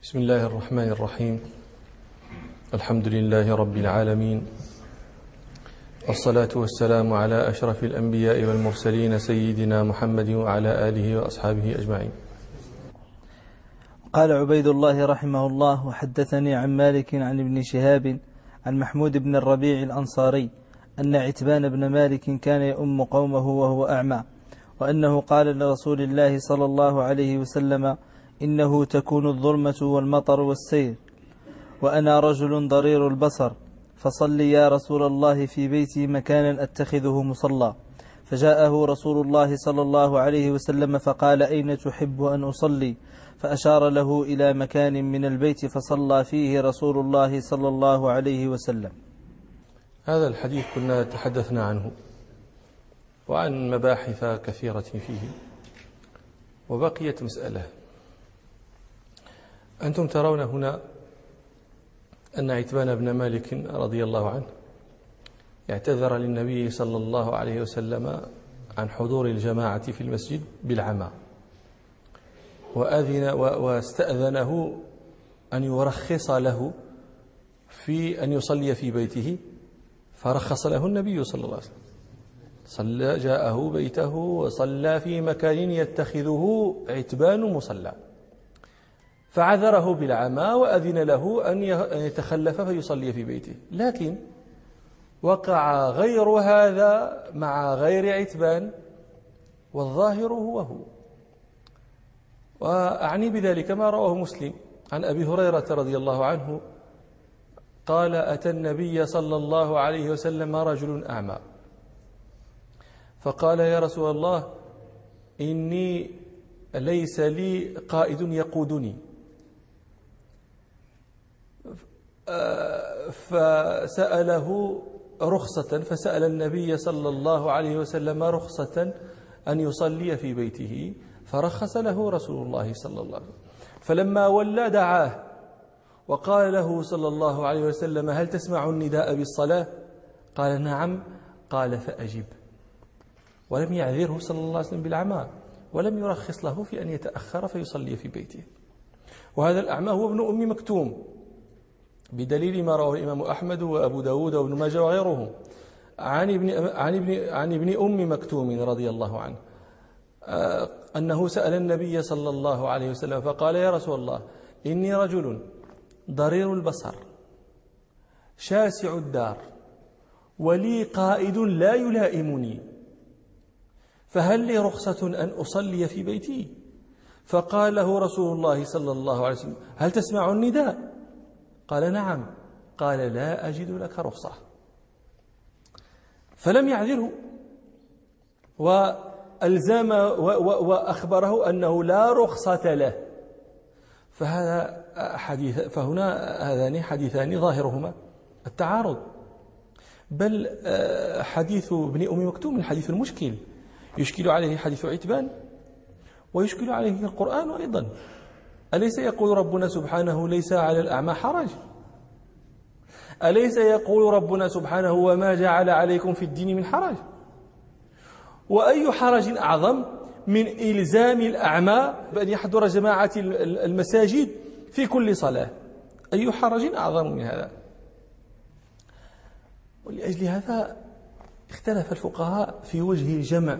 بسم الله الرحمن الرحيم. الحمد لله رب العالمين. والصلاة والسلام على أشرف الأنبياء والمرسلين سيدنا محمد وعلى آله وأصحابه أجمعين. قال عبيد الله رحمه الله وحدثني عن مالك عن ابن شهاب عن محمود بن الربيع الأنصاري أن عتبان بن مالك كان يؤم قومه وهو أعمى وأنه قال لرسول الله صلى الله عليه وسلم إنه تكون الظلمة والمطر والسير. وأنا رجل ضرير البصر. فصل يا رسول الله في بيتي مكانا أتخذه مصلى. فجاءه رسول الله صلى الله عليه وسلم فقال أين تحب أن أصلي؟ فأشار له إلى مكان من البيت فصلى فيه رسول الله صلى الله عليه وسلم. هذا الحديث كنا تحدثنا عنه وعن مباحث كثيرة فيه. وبقيت مسألة. أنتم ترون هنا أن عتبان بن مالك رضي الله عنه اعتذر للنبي صلى الله عليه وسلم عن حضور الجماعة في المسجد بالعمى. وأذن واستأذنه أن يرخص له في أن يصلي في بيته فرخص له النبي صلى الله عليه وسلم. صلى جاءه بيته وصلى في مكان يتخذه عتبان مصلى. فعذره بالعمى وأذن له أن يتخلف فيصلي في بيته. لكن وقع غير هذا مع غير عتبان والظاهر هو هو. وأعني بذلك ما رواه مسلم عن أبي هريرة رضي الله عنه قال أتى النبي صلى الله عليه وسلم رجل أعمى. فقال يا رسول الله إني ليس لي قائد يقودني. فسأله رخصة فسأل النبي صلى الله عليه وسلم رخصة أن يصلي في بيته فرخص له رسول الله صلى الله عليه وسلم. فلما ولى دعاه وقال له صلى الله عليه وسلم هل تسمع النداء بالصلاة؟ قال نعم. قال فأجب. ولم يعذره صلى الله عليه وسلم بالعمى ولم يرخص له في أن يتأخر فيصلي في بيته. وهذا الأعمى هو ابن أم مكتوم. بدليل ما رواه الإمام أحمد وأبو داود وابن ماجه وغيرهم. عن ابن, عن ابن, عن ابن أم مكتوم رضي الله عنه آه، أنه سأل النبي صلى الله عليه وسلم فقال يا رسول الله إني رجل ضرير البصر شاسع الدار ولي قائد لا يلائمني فهل لي رخصة أن أصلي في بيتي؟ فقال له رسول الله صلى الله عليه وسلم هل تسمع النداء؟ قال نعم. قال لا أجد لك رخصة. فلم يعذره. وألزم وأخبره أنه لا رخصة له. فهذا حديث فهنا هذان حديثان ظاهرهما. التعارض. بل آه، حديث ابن أم مكتوم الحديث المشكل. يشكل عليه حديث عتبان. ويشكل عليه القرآن أيضا. أليس يقول ربنا سبحانه ليس على الأعمى حرج؟ أليس يقول ربنا سبحانه وما جعل عليكم في الدين من حرج؟ وأي حرج أعظم من إلزام الأعمى بأن يحضر جماعة المساجد في كل صلاة؟ أي حرج أعظم من هذا؟ ولأجل هذا اختلف الفقهاء في وجه الجمع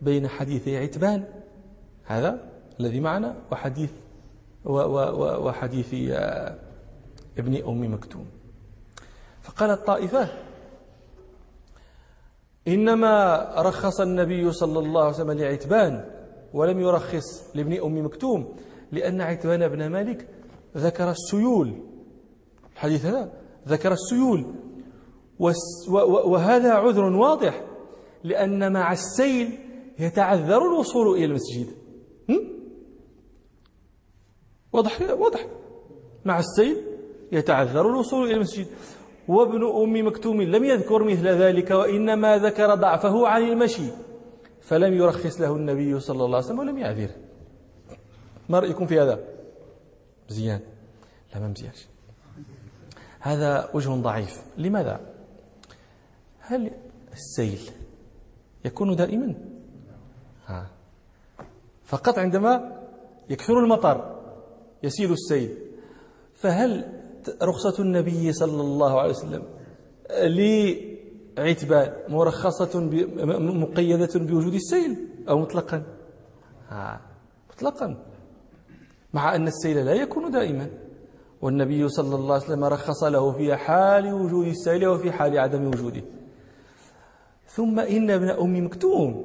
بين حديث عتبان هذا الذي معنا وحديث وحديث آه، ابن أم مكتوم. فقال الطائفة إنما رخص النبي صلى الله عليه وسلم لعتبان ولم يرخص لابن أم مكتوم لأن عتبان بن مالك ذكر السيول. الحديث هذا ذكر السيول. وهذا عذر واضح لأن مع السيل يتعذر الوصول إلى المسجد. واضح؟ واضح. مع السيل يتعذر الوصول إلى المسجد. وابن أم مكتوم لم يذكر مثل ذلك وإنما ذكر ضعفه عن المشي. فلم يرخص له النبي صلى الله عليه وسلم ولم يعذره. ما رأيكم في هذا؟ مزيان لا ما مزيانش. هذا وجه ضعيف. لماذا؟ هل السيل يكون دائما؟ فقط عندما يكثر المطر. يسيل السيل. فهل رخصة النبي صلى الله عليه وسلم لعتبان مرخصة مقيدة بوجود السيل أو مطلقا؟ آه. مطلقا. مع أن السيل لا يكون دائما. والنبي صلى الله عليه وسلم رخص له في حال وجود السيل وفي حال عدم وجوده. ثم إن ابن أم مكتوم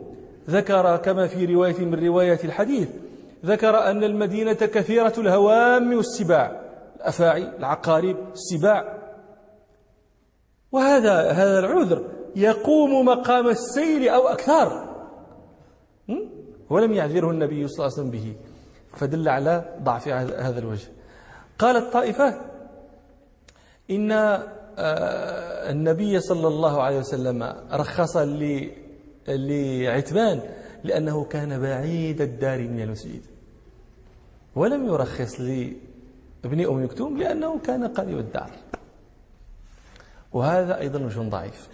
ذكر كما في رواية من روايات الحديث ذكر أن المدينة كثيرة الهوام والسباع الأفاعي العقارب السباع. وهذا هذا العذر يقوم مقام السيل أو أكثر ولم يعذره النبي صلى الله عليه وسلم به فدل على ضعف هذا الوجه. قالت طائفة إن آه، النبي صلى الله عليه وسلم رخص لعتبان لأنه كان بعيد الدار من المسجد. ولم يرخص لابن أم مكتوم لأنه كان قريب الدار. وهذا أيضا وجه ضعيف.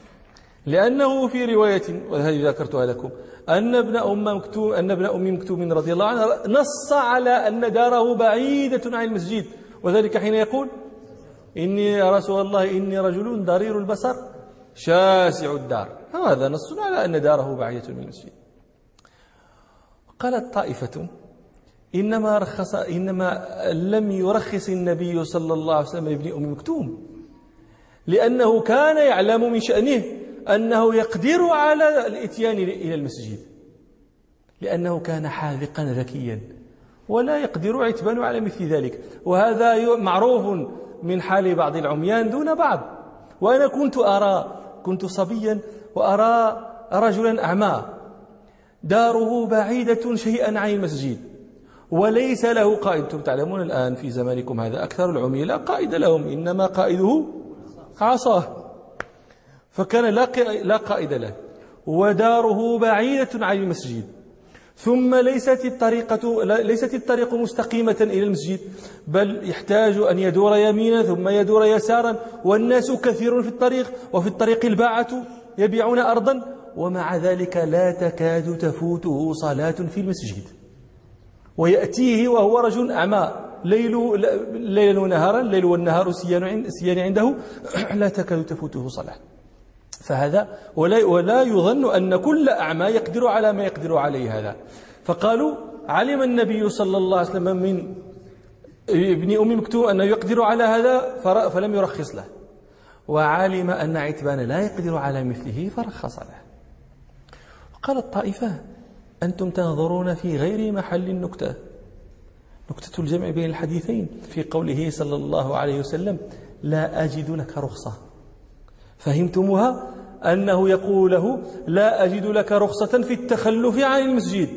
لأنه في رواية وهذه ذكرتها لكم أن ابن أم مكتوم أن ابن أم مكتوم رضي الله عنه نص على أن داره بعيدة عن المسجد. وذلك حين يقول إني يا رسول الله إني رجل ضرير البصر شاسع الدار. هذا نص على أن داره بعيدة من المسجد. قالت طائفة إنما رخص إنما لم يرخص النبي صلى الله عليه وسلم لابن أم مكتوم لأنه كان يعلم من شأنه أنه يقدر على الإتيان إلى المسجد لأنه كان حاذقا ذكيا ولا يقدر عتبان على مثل ذلك. وهذا معروف من حال بعض العميان دون بعض. وأنا كنت أرى كنت صبيا وأرى رجلا أعمى داره بعيدة شيئا عن المسجد وليس له قائد. أنتم تعلمون الآن في زمانكم هذا أكثر العمي لا قائد لهم إنما قائده عصاه. فكان لا قائد له وداره بعيدة عن المسجد. ثم ليست الطريقة ليست الطريق مستقيمة إلى المسجد بل يحتاج أن يدور يمينا ثم يدور يسارا والناس كثير في الطريق وفي الطريق الباعة يبيعون أرضا. ومع ذلك لا تكاد تفوته صلاة في المسجد. ويأتيه وهو رجل أعمى. ليل ليلا ونهارا الليل والنهار سيان عنده. لا تكاد تفوته صلاة. فهذا ولا, ولا يظن أن كل أعمى يقدر على ما يقدر عليه هذا. فقالوا علم النبي صلى الله عليه وسلم من ابن أم مكتوم أنه يقدر على هذا فلم يرخص له. وعلم أن عتبان لا يقدر على مثله فرخص له. قالت طائفة أنتم تنظرون في غير محل النكتة. نكتة الجمع بين الحديثين في قوله صلى الله عليه وسلم لا أجد لك رخصة. فهمتموها؟ أنه يقول له لا أجد لك رخصة في التخلف عن المسجد.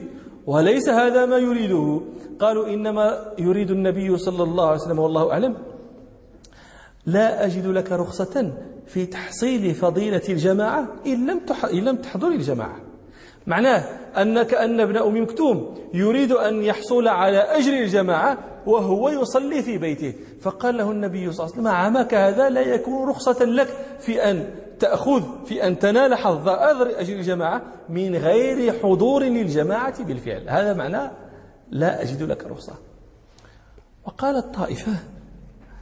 وليس هذا ما يريده. قالوا إنما يريد النبي صلى الله عليه وسلم والله أعلم. لا أجد لك رخصة في تحصيل فضيلة الجماعة إن لم تحضر الجماعة. معناه أن ابن أم مكتوم يريد أن يحصل على أجر الجماعة وهو يصلي في بيته. فقال له النبي صلى الله عليه وسلم عمك هذا لا يكون رخصة لك في أن تأخذ في أن تنال حظ أجر الجماعة من غير حضور للجماعة بالفعل. هذا معناه لا أجد لك رخصة. وقالت طائفة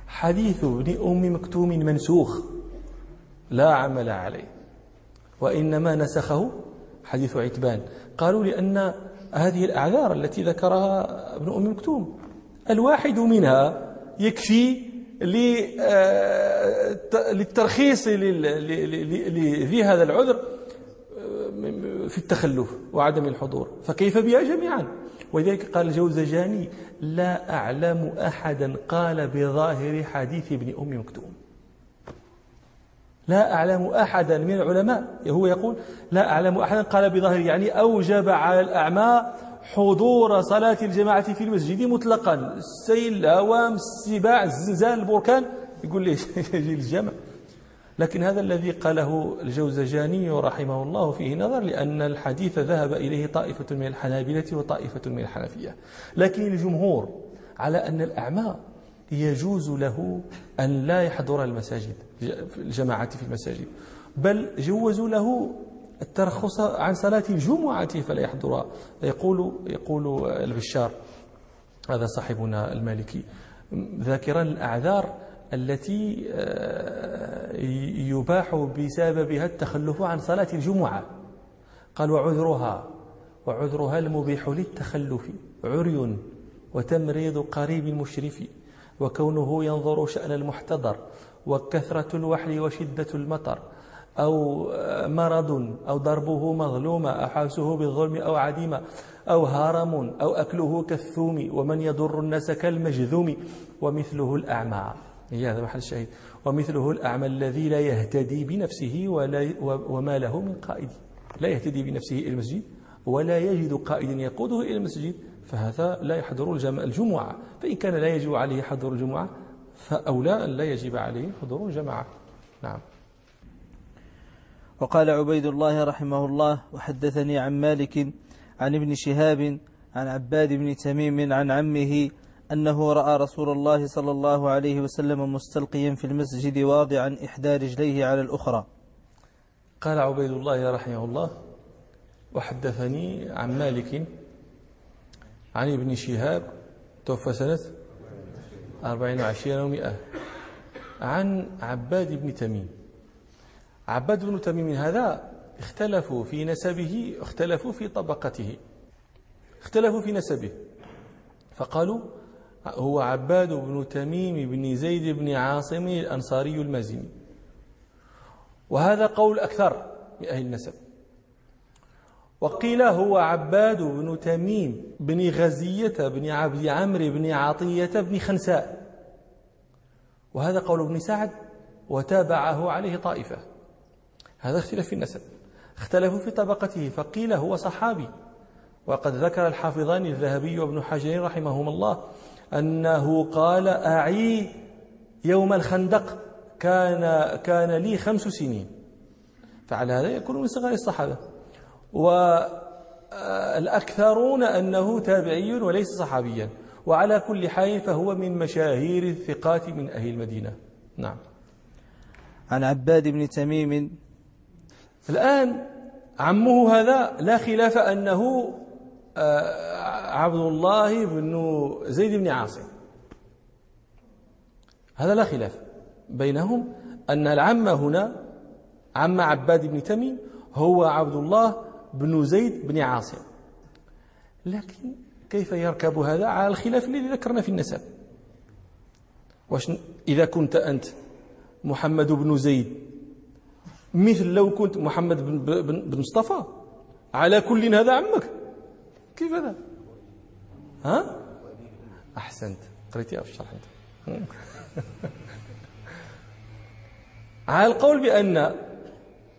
حديث ابن أم مكتوم منسوخ لا عمل عليه وإنما نسخه حديث عتبان. قالوا لأن هذه الأعذار التي ذكرها ابن أم مكتوم الواحد منها يكفي آه، للترخيص لذي هذا العذر آه، في التخلف وعدم الحضور. فكيف بها جميعا؟ ولذلك قال الجوزجاني لا أعلم أحدا قال بظاهر حديث ابن أم مكتوم. لا أعلم أحدا من العلماء. هو يقول لا أعلم أحدا. قال بظاهر يعني أوجب على الأعمى حضور صلاة الجماعة في المسجد مطلقا. السيل الهوام السباع الزلزال البركان. يقول لي يجي الجمع لكن هذا الذي قاله الجوزجاني رحمه الله فيه نظر لأن الحديث ذهب إليه طائفة من الحنابلة وطائفة من الحنفية. لكن الجمهور على أن الأعمى يجوز له أن لا يحضر المساجد. الجماعة في المساجد. بل جوزوا له الترخص عن صلاة الجمعة فلا يحضرها يقول يقول البشار هذا صاحبنا المالكي ذاكرا الأعذار التي آه، يباح بسببها التخلف عن صلاة الجمعة. قال وعذرها وعذرها المبيح للتخلف عري وتمريض قريب مشرف وكونه ينظر شأن المحتضر وكثرة الوحل وشدة المطر أو مرض أو ضربه مظلومة أو حبسه بالظلم أو عديمة أو هرم أو أكله كالثوم ومن يضر الناس كالمجذوم ومثله الأعمى. هذا محل الشاهد. ومثله الأعمى الذي لا يهتدي بنفسه ولا وما له من قائد. لا يهتدي بنفسه إلى المسجد ولا يجد قائدا يقوده إلى المسجد فهذا لا يحضر الجمعة. فإن كان لا يجب عليه حضور الجمعة فأولى أن لا يجب عليه حضور الجماعة. نعم. وقال عبيد الله رحمه الله وحدثني عن مالك عن ابن شهاب عن عباد بن تميم عن عمه أنه رأى رسول الله صلى الله عليه وسلم مستلقيا في المسجد واضعا إحدى رجليه على الأخرى. قال عبيد الله رحمه الله وحدثني عن مالك عن ابن شهاب توفى سنة أربعين وعشرين ومئة عن عباد بن تميم. عباد بن تميم هذا اختلفوا في نسبه اختلفوا في طبقته. اختلفوا في نسبه. فقالوا هو عباد بن تميم بن زيد بن عاصم الأنصاري المازني وهذا قول أكثر من أهل النسب. وقيل هو عباد بن تميم بن غزية بن عبد عمرو بن عطية بن خنساء. وهذا قول ابن سعد وتابعه عليه طائفة. هذا اختلاف في النسب. اختلفوا في طبقته فقيل هو صحابي. وقد ذكر الحافظان الذهبي وابن حجر رحمهما الله أنه قال أعي يوم الخندق كان كان لي خمس سنين. فعلى هذا يكون من صغار الصحابة. والأكثرون أنه تابعي وليس صحابيا. وعلى كل حال فهو من مشاهير الثقات من أهل المدينة. نعم. عن عباد بن تميم. الآن عمه هذا لا خلاف أنه آه، عبد الله بن زيد بن عاصم. هذا لا خلاف بينهم أن العم هنا عم عباد بن تميم هو عبد الله بن زيد بن عاصم. لكن كيف يركب هذا؟ على الخلاف الذي ذكرنا في النسب. واش إذا كنت أنت محمد بن زيد مثل لو كنت محمد بن, بن, بن مصطفى على كل هذا عمك. كيف هذا؟ ها؟ أحسنت. قريتيها في الشرح أنت. على القول بأن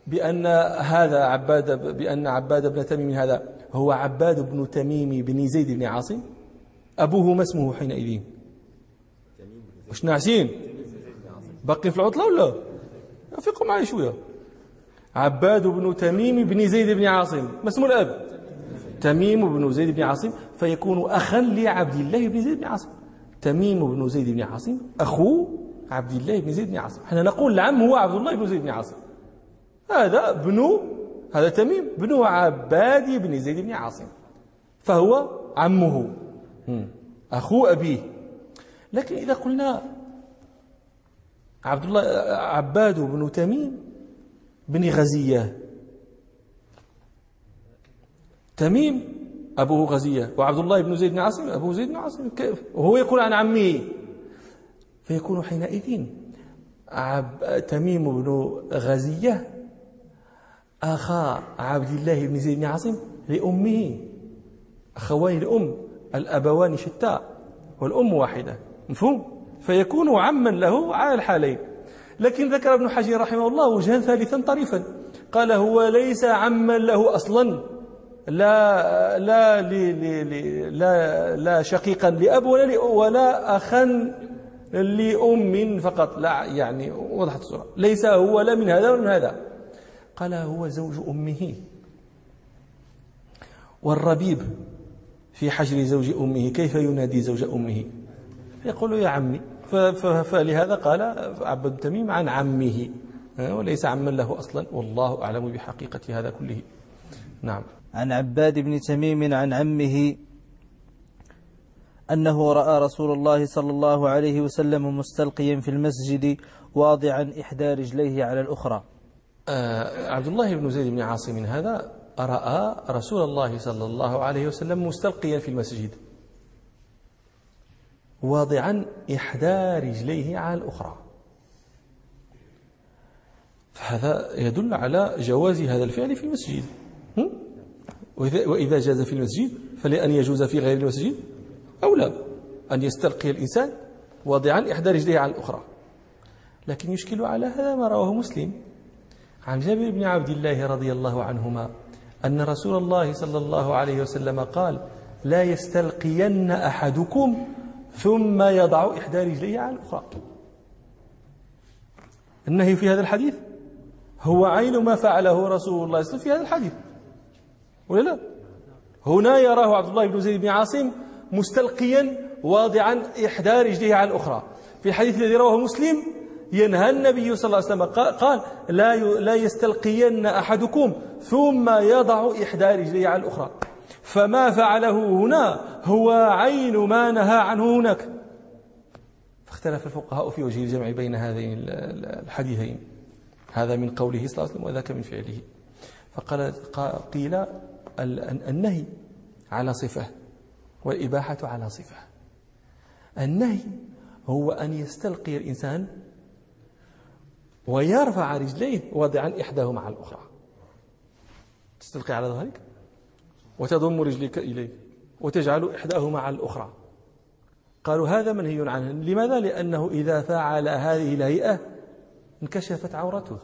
بأن هذا عباد بأن عباد بن تميم هذا هو عباد بن تميم بن زيد بن عاصم. أبوه ما اسمه حينئذ؟ واش ناعسين باقي في العطلة ولا؟ أفيقوا معي شوية. عباد بن تميم بن زيد بن عاصم. ما اسم الأب؟ تميم بن زيد بن عاصم. فيكون أخا لعبد الله بن زيد بن عاصم. تميم بن زيد بن عاصم أخو عبد الله بن زيد بن عاصم. إحنا نقول العم هو عبد الله بن زيد بن عاصم. هذا ابن هذا تميم ابن عباد بن زيد بن عاصم فهو عمه أخو أبيه. لكن إذا قلنا عبد الله عباد بن تميم بن غزية. تميم أبوه غزية وعبد الله بن زيد بن عاصم أبوه زيد بن عاصم كيف؟ وهو يقول عن عمه. فيكون حينئذ عب تميم بن غزية أخا عبد الله بن زيد بن عاصم لأمه. أخوان لأم الأبوان شتى والأم واحدة مفهوم؟ فيكون عما له على الحالين. لكن ذكر ابن حجر رحمه الله وجها ثالثا طريفا قال هو ليس عما له أصلا لا لا لا لا شقيقا لأب ولا ولا أخا لأم فقط. لا يعني وضحت الصورة. ليس هو لا من هذا ولا من هذا. قال هو زوج أمه. والربيب في حجر زوج أمه كيف ينادي زوج أمه؟ يقول يا عمي فلهذا قال عبد تميم عن عمه. وليس عما له أصلا. والله أعلم بحقيقة هذا كله. نعم. عن عباد بن تميم عن عمه أنه رأى رسول الله صلى الله عليه وسلم مستلقيا في المسجد واضعا إحدى رجليه على الأخرى. آه عبد الله بن زيد بن عاصم هذا رأى رسول الله صلى الله عليه وسلم مستلقيا في المسجد واضعا إحدى رجليه على الأخرى. فهذا يدل على جواز هذا الفعل في المسجد. وإذا جاز في المسجد فلأن يجوز في غير المسجد؟ أو لا؟ أن يستلقي الإنسان واضعا إحدى رجليه على الأخرى. لكن يشكل على هذا ما رواه مسلم. عن جابر بن عبد الله رضي الله عنهما أن رسول الله صلى الله عليه وسلم قال لا يستلقين أحدكم ثم يضع إحدى رجليه على الأخرى. النهي في هذا الحديث؟ هو عين ما فعله رسول الله صلى الله عليه وسلم في هذا الحديث. ولا لا؟ هنا يراه عبد الله بن زيد بن عاصم مستلقيا واضعا إحدى رجليه على الأخرى. في الحديث الذي رواه مسلم ينهى النبي صلى الله عليه وسلم. قال لا لا يستلقين أحدكم ثم يضع إحدى رجليه على الأخرى. فما فعله هنا هو عين ما نهى عنه هناك. فاختلف الفقهاء في وجه الجمع بين هذين الحديثين. هذا من قوله صلى الله عليه وسلم وذاك من فعله. فقال قيل النهي على صفة والإباحة على صفة. النهي هو أن يستلقي الإنسان ويرفع رجليه واضعا إحداهما على الأخرى. تستلقي على ظهرك وتضم رجليك إليك وتجعل إحداهما على الأخرى. قالوا هذا منهي عنه. لماذا؟ لأنه إذا فعل هذه الهيئة انكشفت عورته.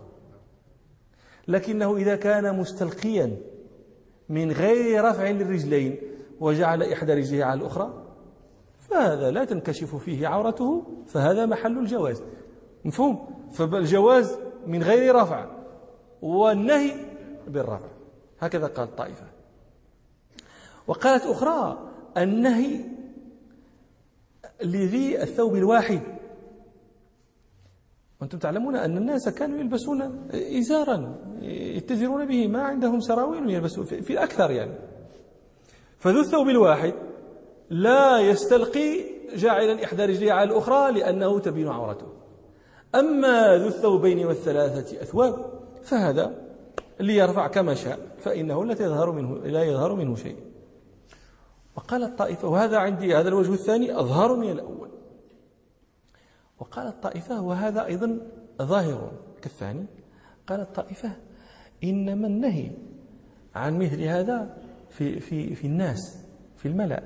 لكنه إذا كان مستلقيا من غير رفع للرجلين وجعل إحدى رجليه على الأخرى فهذا لا تنكشف فيه عورته فهذا محل الجواز. مفهوم؟ فالجواز من غير رفع والنهي بالرفع. هكذا قال الطائفة. وقالت أخرى النهي لذي الثوب الواحد. وأنتم تعلمون أن الناس كانوا يلبسون إزارا يتزرون به ما عندهم سراويل يلبسون في الأكثر يعني. فذو الثوب الواحد لا يستلقي جاعلا إحدى رجليه على الأخرى لأنه تبين عورته. أما ذو الثوبين والثلاثة أثواب فهذا ليرفع كما شاء فإنه لا يظهر منه لا يظهر منه شيء. وقال الطائفة وهذا عندي هذا الوجه الثاني أظهر من الأول. وقال الطائفة وهذا أيضا ظاهر كالثاني. قال الطائفة إنما النهي عن مثل هذا في, في, في الناس في الملأ.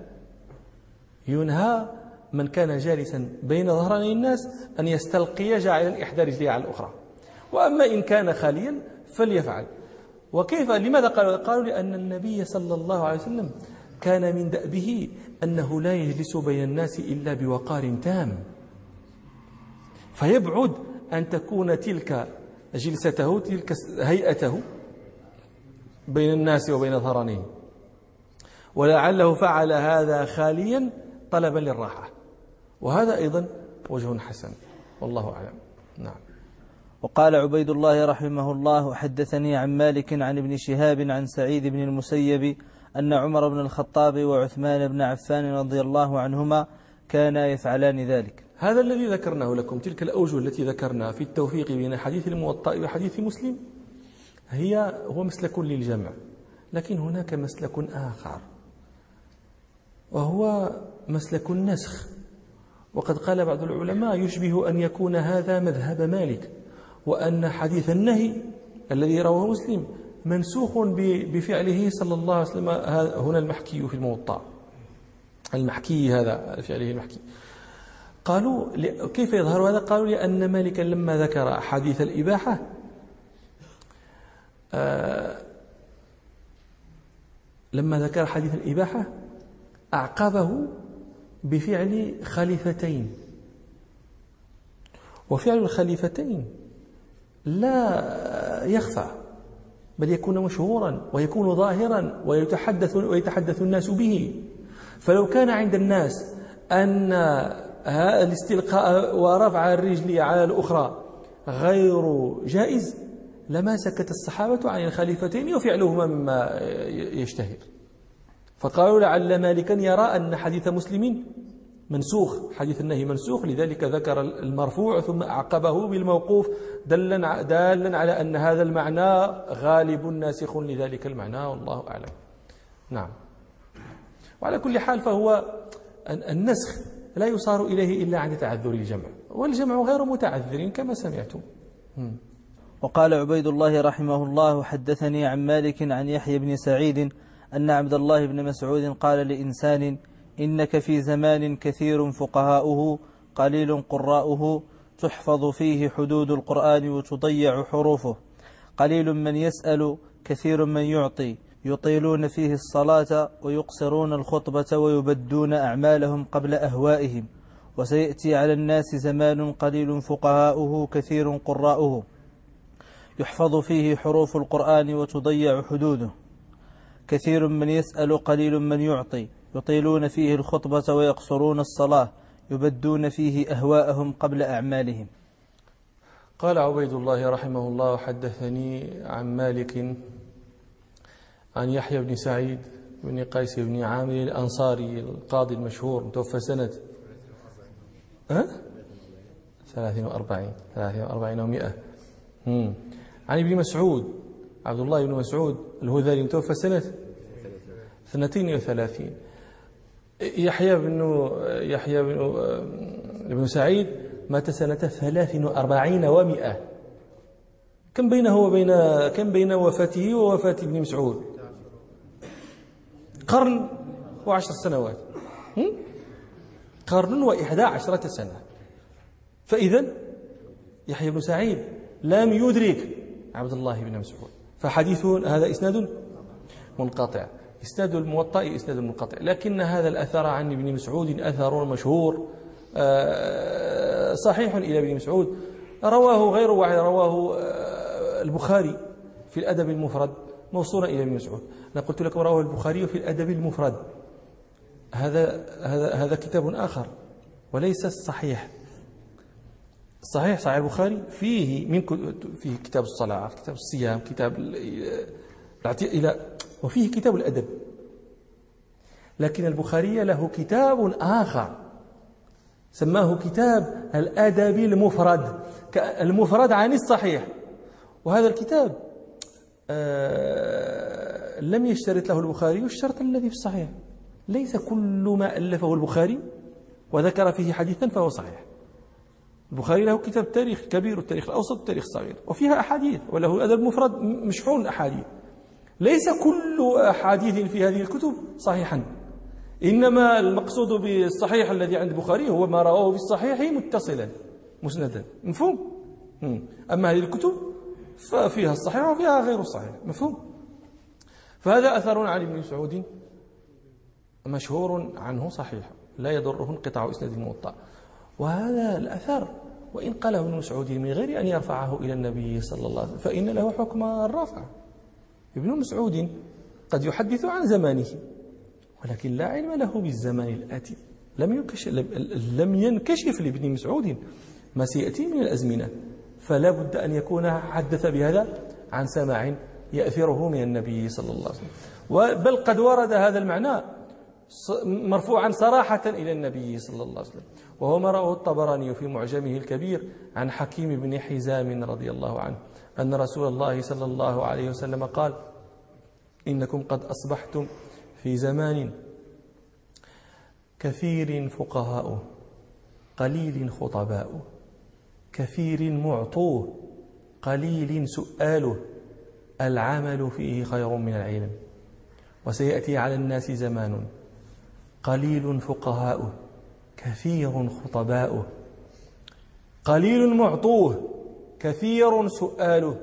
ينهى من كان جالسا بين ظهراني الناس أن يستلقي جاعلا إحدى رجليه على الأخرى. وأما إن كان خاليا فليفعل. وكيف لماذا قالوا؟ قالوا لأن النبي صلى الله عليه وسلم كان من دأبه أنه لا يجلس بين الناس إلا بوقار تام. فيبعد أن تكون تلك جلسته تلك هيئته بين الناس وبين ظهرانه. ولعله فعل هذا خاليا طلبا للراحة. وهذا أيضا وجه حسن. والله أعلم. نعم. وقال عبيد الله رحمه الله حدثني عن مالك عن ابن شهاب عن سعيد بن المسيب أن عمر بن الخطاب وعثمان بن عفان رضي الله عنهما كانا يفعلان ذلك. هذا الذي ذكرناه لكم تلك الأوجه التي ذكرنا في التوفيق بين حديث الموطأ وحديث مسلم هي هو مسلك للجمع لكن هناك مسلك آخر وهو مسلك النسخ. وقد قال بعض العلماء يشبه أن يكون هذا مذهب مالك وأن حديث النهي الذي رواه مسلم منسوخ بفعله صلى الله عليه وسلم. هنا المحكي في الموطأ. المحكي هذا فعله المحكي. قالوا كيف يظهر هذا؟ قالوا لأن مالكا لما ذكر حديث الإباحة آه لما ذكر حديث الإباحة أعقبه بفعل خليفتين. وفعل الخليفتين لا يخفى بل يكون مشهورا ويكون ظاهرا ويتحدث ويتحدث الناس به. فلو كان عند الناس أن الاستلقاء ورفع الرجل على الأخرى غير جائز لما سكت الصحابة عن الخليفتين وفعلهما مما يشتهر. فقالوا لعل مالكا يرى أن حديث مسلم منسوخ حديث النهي منسوخ لذلك ذكر المرفوع ثم أعقبه بالموقوف دلا دالا على أن هذا المعنى غالب ناسخ لذلك المعنى والله أعلم. نعم. وعلى كل حال فهو النسخ لا يصار إليه إلا عند تعذر الجمع والجمع غير متعذر كما سمعتم. وقال عبيد الله رحمه الله حدثني عن مالك عن يحيى بن سعيد أن عبد الله بن مسعود قال لإنسان إنك في زمان كثير فقهاؤه قليل قراؤه تحفظ فيه حدود القرآن وتضيع حروفه. قليل من يسأل كثير من يعطي. يطيلون فيه الصلاة ويقصرون الخطبة ويبدون أعمالهم قبل أهوائهم. وسيأتي على الناس زمان قليل فقهاؤه كثير قراؤه. يحفظ فيه حروف القرآن وتضيع حدوده. كثير من يسأل قليل من يعطي. يطيلون فيه الخطبة ويقصرون الصلاة. يبدون فيه أهواءهم قبل أعمالهم. قال عبيد الله رحمه الله حدثني عن مالك عن يحيى بن سعيد بن قيس بن عامر الأنصاري القاضي المشهور متوفى سنة ها؟ 43 43 و100 عن ابن مسعود عبد الله بن مسعود الهذلي متوفى سنة 32 يحيى بن يحيى بن بن سعيد مات سنة 43 و100 كم بينه وبين كم بين وفاته ووفاة ابن مسعود؟ قرن وعشر سنوات. قرن وإحدى عشرة سنة. فإذا يحيى بن سعيد لم يدرك عبد الله بن مسعود. فحديثه هذا إسناد منقطع. إسناد الموطأ إسناد منقطع. لكن هذا الأثر عن ابن مسعود أثر مشهور. آه، صحيح إلى ابن مسعود. رواه غير واحد رواه آه، البخاري في الأدب المفرد. موصولا إلى ابن مسعود. أنا قلت لكم رواه البخاري في الأدب المفرد. هذا هذا هذا كتاب آخر. وليس الصحيح. صحيح صحيح البخاري. فيه من فيه كتاب الصلاة كتاب الصيام كتاب إلى وفيه كتاب الأدب. لكن البخاري له كتاب آخر سماه كتاب الأدب المفرد المفرد عن الصحيح. وهذا الكتاب آه لم يشترط له البخاري الشرط الذي في الصحيح. ليس كل ما ألفه البخاري وذكر فيه حديثا فهو صحيح. البخاري له كتاب تاريخ كبير التاريخ الأوسط التاريخ الصغير وفيها أحاديث وله الأدب المفرد مشحون أحاديث ليس كل أحاديث في هذه الكتب صحيحا. إنما المقصود بالصحيح الذي عند البخاري هو ما رواه في الصحيح متصلا مسندا. مفهوم؟ أما هذه الكتب ففيها الصحيح وفيها غير الصحيح. مفهوم؟ فهذا أثر عن ابن مسعود مشهور عنه صحيح. لا يضره انقطاع إسناد الموطأ. وهذا الأثر. وإن قاله ابن مسعود من غير أن يرفعه إلى النبي صلى الله عليه وسلم فإن له حكم الرفع. ابن مسعود قد يحدث عن زمانه ولكن لا علم له بالزمان الآتي. لم ينكشف, لم ينكشف لابن مسعود ما سيأتي من الأزمنة. فلا بد أن يكون حدث بهذا عن سماع يأثره من النبي صلى الله عليه وسلم. بل قد ورد هذا المعنى مرفوعا صراحة إلى النبي صلى الله عليه وسلم. وهو ما رواه الطبراني في معجمه الكبير عن حكيم بن حزام رضي الله عنه أن رسول الله صلى الله عليه وسلم قال إنكم قد أصبحتم في زمان كثير فقهاء قليل خطباء كثير معطوه قليل سؤاله العمل فيه خير من العلم وسيأتي على الناس زمان. قليل فقهاؤه كثير خطباؤه. قليل معطوه كثير سؤاله.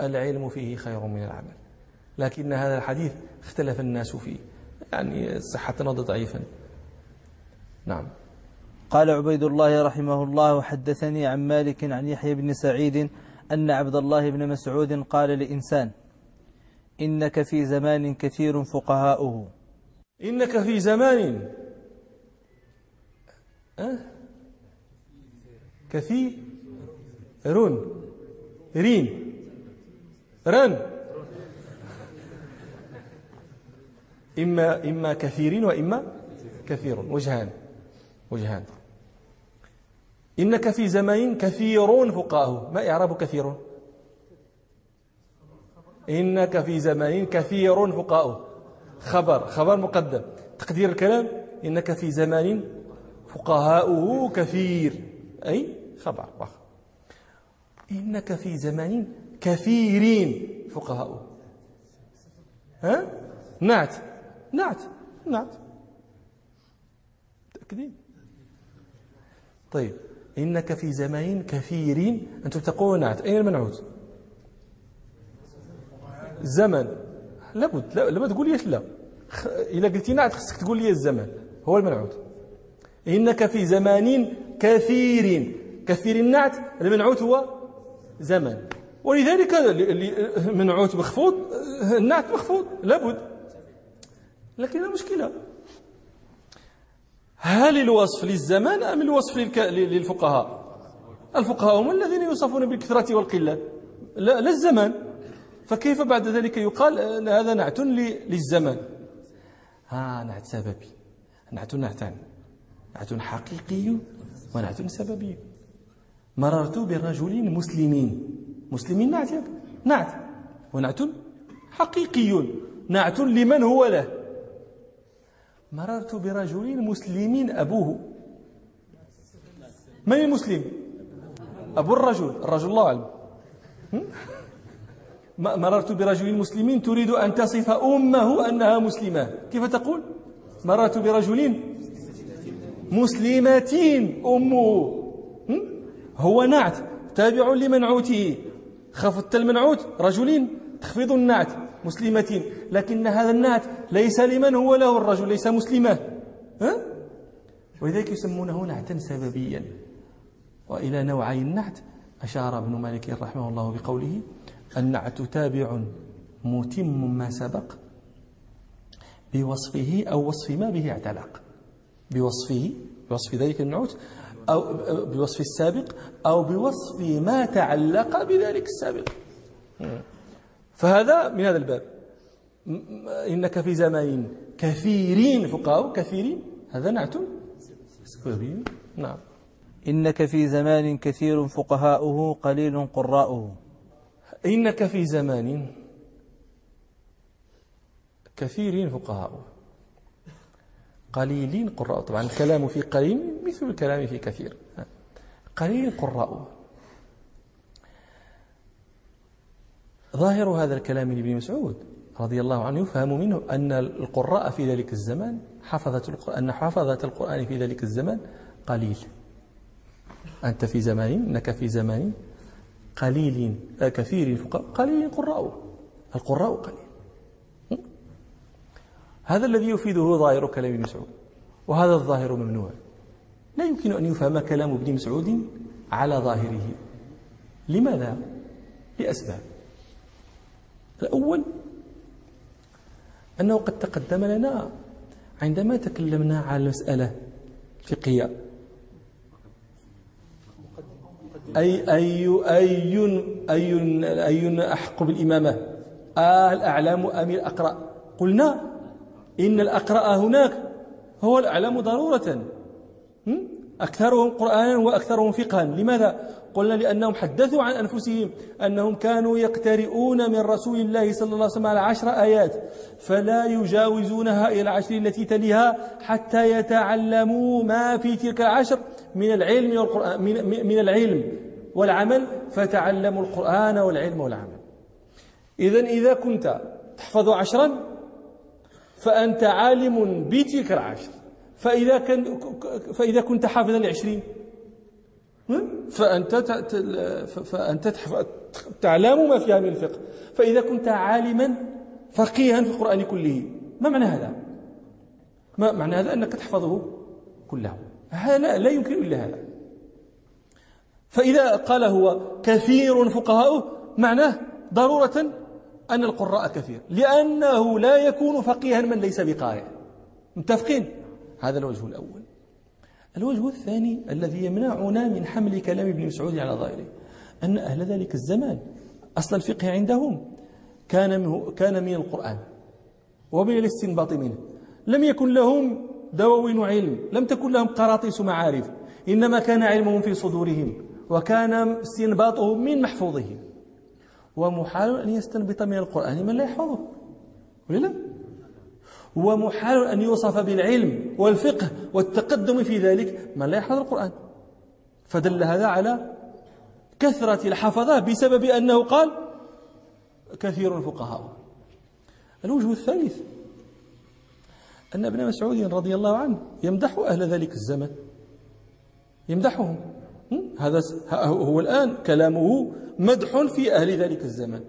العلم فيه خير من العمل. لكن هذا الحديث اختلف الناس فيه. يعني صحة نض ضعيفا. نعم. قال عبيد الله رحمه الله حدثني عن مالك عن يحيى بن سعيد أن عبد الله بن مسعود قال لإنسان إنك في زمان كثير فقهاؤه. إنك في زمان. أه؟ كثير رون. رين. رن. إما إما كثيرين وإما كثير وجهان. وجهان. إنك في زمان كثيرون فقهاء ما إعراب كثير إنك في زمان كثير فقهاء خبر خبر مقدم. تقدير الكلام إنك في زمان فقهاؤه كثير. أي؟ خبر إنك في زمان كثيرين فقهاؤه. ها؟ نعت. نعت. نعت. تأكدين. طيب. إنك في زمان كثير أنتم تقولون نعت. أين المنعوت؟ الزمن لابد لا تقول ليش لا. إذا قلتي نعت خصك تقول لي الزمن. هو المنعوت. إنك في زمان كثير كثير النعت المنعوت هو زمن. ولذلك منعوت مخفوض النعت مخفوض. لابد. لكن المشكلة هل الوصف للزمان أم الوصف للفقهاء؟ الفقهاء هم الذين يوصفون بالكثرة والقلة. لا, لا الزمان. فكيف بعد ذلك يقال هذا نعت للزمان؟ ها نعت سببي. نعت نعتان. نعت حقيقي ونعت سببي. مررت برجل مسلمين. مسلمين نعت نعت. ونعت حقيقي. نعت لمن هو له. مررت برجل مسلم أبوه. من المسلم؟ أبو الرجل. الرجل الله أعلم. مررت برجل مسلم تريد أن تصف أمه أنها مسلمة. كيف تقول؟ مررت برجل مسلمتين أمه. هو نعت تابع لمنعوته. خفضت المنعوت رجلين تخفض النعت مسلمتين لكن هذا النعت ليس لمن هو له الرجل ليس مسلمة. ها؟ ولذلك يسمونه نعتا سببيا. وإلى نوعي النعت أشار ابن مالك رحمه الله بقوله النعت تابع متم ما سبق بوصفه أو وصف ما به اعتلق. بوصفه بوصف ذلك النعوت أو بوصف السابق أو بوصف ما تعلق بذلك السابق. فهذا من هذا الباب. إنك في زمان كثيرين فقهاء كثيرين هذا نعت. نعم. إنك في زمان كثير فقهاؤه قليل قراؤه. إنك في زمان كثيرين فقهاؤه قليلين قراء. طبعا الكلام في قليل مثل الكلام في كثير. قليل قراءه ظاهر هذا الكلام لابن مسعود رضي الله عنه يفهم منه أن القراء في ذلك الزمان حفظة القرآن أن حفظة القرآن في ذلك الزمان قليل. أنت في زمان إنك في زمان قليل كثير قليل قراء. القراء قليل. هذا الذي يفيده ظاهر كلام ابن مسعود وهذا الظاهر ممنوع. لا يمكن أن يفهم كلام ابن مسعود على ظاهره. لماذا؟ لأسباب. الأول أنه قد تقدم لنا عندما تكلمنا على المسألة الفقهية أي أي أي أي أي أحق بالإمامة. آه الأعلام أم الأقرأ قلنا إن الأقرأ هناك. هو الأعلم ضرورة. أكثرهم قرآنا وأكثرهم فقها. لماذا؟ قلنا لأنهم حدثوا عن أنفسهم أنهم كانوا يقترؤون من رسول الله صلى الله عليه وسلم على عشر آيات فلا يجاوزونها إلى العشر التي تليها حتى يتعلموا ما في تلك العشر من العلم والقرآن من, من العلم والعمل فتعلموا القرآن والعلم والعمل. إذا إذا كنت تحفظ عشرا فأنت عالم بتلك العشر. فإذا, كان فإذا كنت حافظا لعشرين. فأنت فأنت تعلم ما فيها من الفقه. فإذا كنت عالما فقيها في القرآن كله. ما معنى هذا؟ ما معنى هذا أنك تحفظه كله؟ هذا لا يمكن إلا هذا. فإذا قال هو كثير فقهاؤه معناه ضرورة أن القراء كثير. لأنه لا يكون فقيها من ليس بقارئ. متفقين؟ هذا الوجه الأول. الوجه الثاني الذي يمنعنا من حمل كلام ابن مسعود على ظاهره أن أهل ذلك الزمان أصل الفقه عندهم كان كان من القرآن ومن الاستنباط منه. لم يكن لهم دواوين علم لم تكن لهم قراطيس معارف إنما كان علمهم في صدورهم وكان استنباطهم من محفوظهم. ومحال أن يستنبط من القرآن من لا يحفظه ولا؟ لا؟ ومحال أن يوصف بالعلم والفقه والتقدم في ذلك من لا يحفظ القرآن. فدل هذا على كثرة الحفظة بسبب أنه قال كثير الفقهاء. الوجه الثالث أن ابن مسعود رضي الله عنه يمدح أهل ذلك الزمن. يمدحهم. هذا هو الآن كلامه مدح في أهل ذلك الزمن.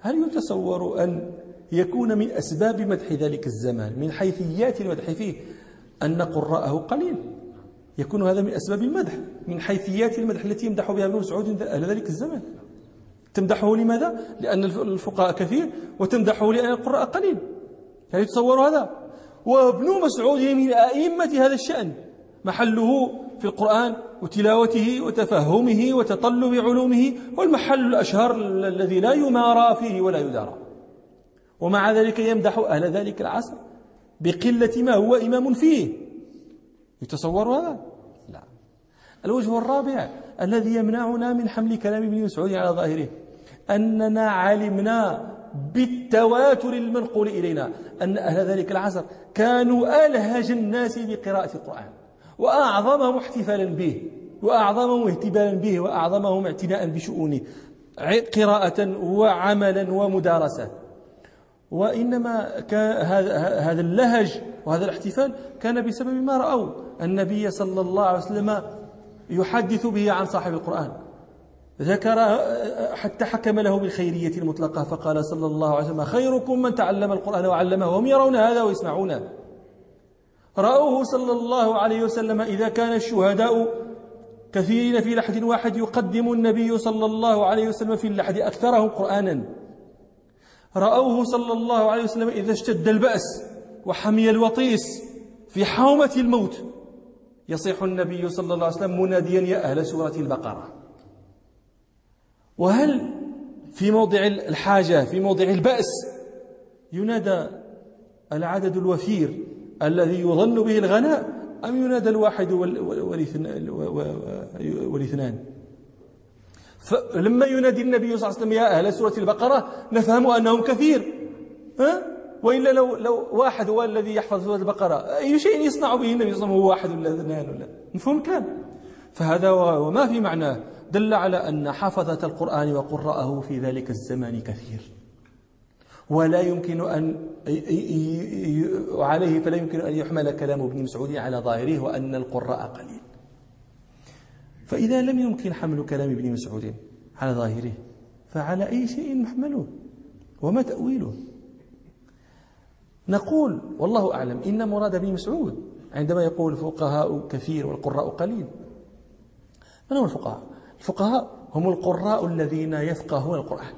هل يتصور أن يكون من أسباب مدح ذلك الزمان من حيثيات المدح فيه. أن قراءه قليل. يكون هذا من أسباب المدح من حيثيات المدح التي يمدح بها ابن مسعود أهل ذلك الزمان. تمدحه لماذا؟ لأن الفقهاء كثير وتمدحه لأن القراء قليل. هل يتصور هذا؟ وابن مسعود من أئمة هذا الشأن. محله في القرآن وتلاوته وتفهمه وتطلب علومه والمحل الأشهر الذي لا يمارى فيه ولا يدارى. ومع ذلك يمدح أهل ذلك العصر بقلة ما هو إمام فيه. يتصور هذا؟ لا. الوجه الرابع الذي يمنعنا من حمل كلام ابن مسعود على ظاهره أننا علمنا بالتواتر المنقول إلينا أن أهل ذلك العصر كانوا ألهج الناس بقراءة القرآن وأعظمهم احتفالا به وأعظمهم اهتبالا به وأعظمهم اعتناء بشؤونه قراءة وعملا ومدارسة. وإنما هذا اللهج وهذا الاحتفال كان بسبب ما رأوا. النبي صلى الله عليه وسلم يحدث به عن صاحب القرآن. ذكر حتى حكم له بالخيرية المطلقة فقال صلى الله عليه وسلم خيركم من تعلم القرآن وعلمه وهم يرون هذا ويسمعونه رأوه صلى الله عليه وسلم إذا كان الشهداء كثيرين في لحد واحد يقدم النبي صلى الله عليه وسلم في اللحد أكثرهم قرآنا. رأوه صلى الله عليه وسلم إذا اشتد البأس وحمي الوطيس في حومة الموت. يصيح النبي صلى الله عليه وسلم مناديا يا أهل سورة البقرة. وهل في موضع الحاجة في موضع البأس ينادى العدد الوفير الذي يظن به الغناء أم ينادى الواحد والإثنان؟ فلما ينادي النبي صلى الله عليه وسلم يا أهل سورة البقرة نفهم أنهم كثير. ها؟ وإلا لو, لو واحد هو الذي يحفظ سورة البقرة أي شيء يصنع به النبي صلى الله عليه وسلم هو واحد ولا اثنان ولا مفهوم كان فهذا وما في معناه دل على أن حفظة القرآن وقرأه في ذلك الزمان كثير. ولا يمكن أن وعليه فلا يمكن أن يحمل كلام ابن مسعود على ظاهره وأن القراء قليل. فإذا لم يمكن حمل كلام ابن مسعود على ظاهره فعلى أي شيء نحمله وما تأويله. نقول والله أعلم إن مراد ابن مسعود عندما يقول الفقهاء كثير والقراء قليل. من هم الفقهاء؟ الفقهاء هم القراء الذين يفقهون القرآن.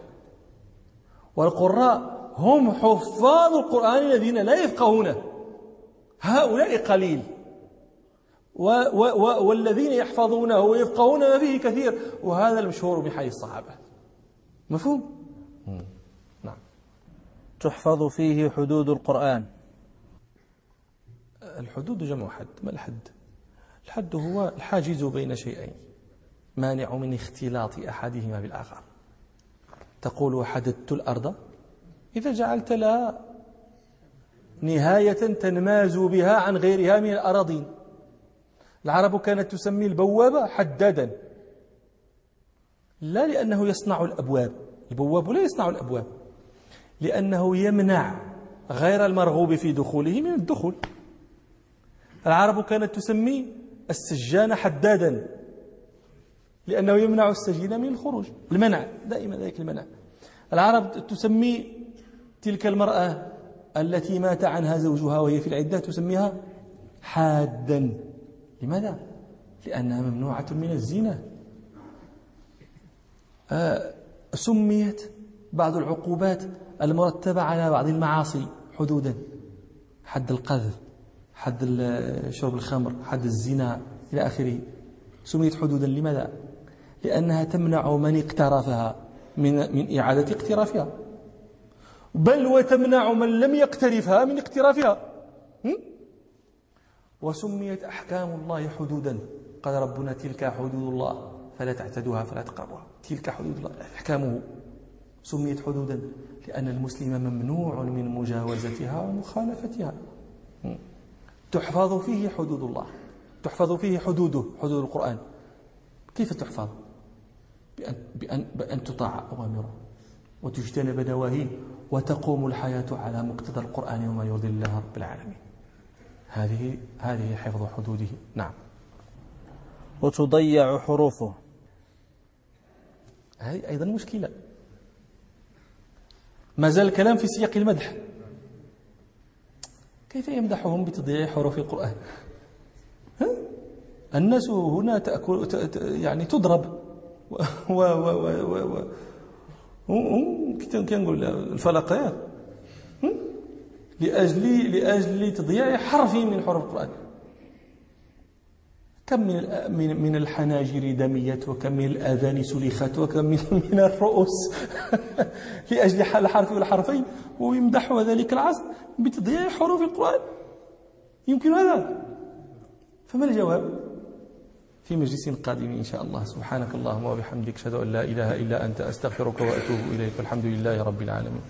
والقراء هم حفاظ القرآن الذين لا يفقهونه. هؤلاء قليل. و و و والذين يحفظونه ويفقهون ما فيه كثير. وهذا المشهور بحي الصحابة. مفهوم؟ نعم. تحفظ فيه حدود القرآن. الحدود جمع حد. ما الحد؟ الحد هو الحاجز بين شيئين. مانع من اختلاط أحدهما بالآخر. تقول حددت الأرض؟ إذا جعلت لها نهاية تنماز بها عن غيرها من الأراضين. العرب كانت تسمي البواب حدادا. لا لأنه يصنع الأبواب. البواب لا يصنع الأبواب. لأنه يمنع غير المرغوب في دخوله من الدخول. العرب كانت تسمي السجان حدادا. لأنه يمنع السجين من الخروج. المنع دائما ذلك المنع. العرب تسمي تلك المرأة التي مات عنها زوجها وهي في العدة تسميها حادا. لماذا؟ لأنها ممنوعة من الزنا. آه سميت بعض العقوبات المرتبة على بعض المعاصي حدودا. حد القذف حد شرب الخمر حد الزنا إلى آخره. سميت حدودا لماذا؟ لأنها تمنع من اقترفها من من إعادة اقترافها. بل وتمنع من لم يقترفها من اقترافها. وسميت أحكام الله حدودا. قال ربنا تلك حدود الله فلا تعتدوها فلا تقربوها. تلك حدود الله. أحكامه. سميت حدودا. لأن المسلم ممنوع من مجاوزتها ومخالفتها. تحفظ فيه حدود الله. تحفظ فيه حدوده. حدود القرآن. كيف تحفظ؟ بأن, بأن, بأن تطاع أوامره. وتجتنب نواهيه. وتقوم الحياة على مقتضى القرآن وما يرضي الله رب العالمين. هذه هذه حفظ حدوده نعم وتضيع حروفه هذه أيضا مشكلة ما زال الكلام في سياق المدح كيف يمدحهم بتضييع حروف القرآن ها؟ الناس هنا تأكل يعني تضرب و و و و و كنقول الفلقات لأجل لأجل تضييع حرف من حروف القرآن. كم من من من الحناجر دميت وكم من الآذان سلخت وكم من من الرؤوس. لأجل الحرف والحرفين. ويمدح ذلك العصر بتضييع حروف القرآن. يمكن هذا. فما الجواب؟ في مجلس قادم إن شاء الله. سبحانك اللهم وبحمدك أشهد أن لا إله إلا أنت أستغفرك وأتوب إليك. والحمد لله رب العالمين.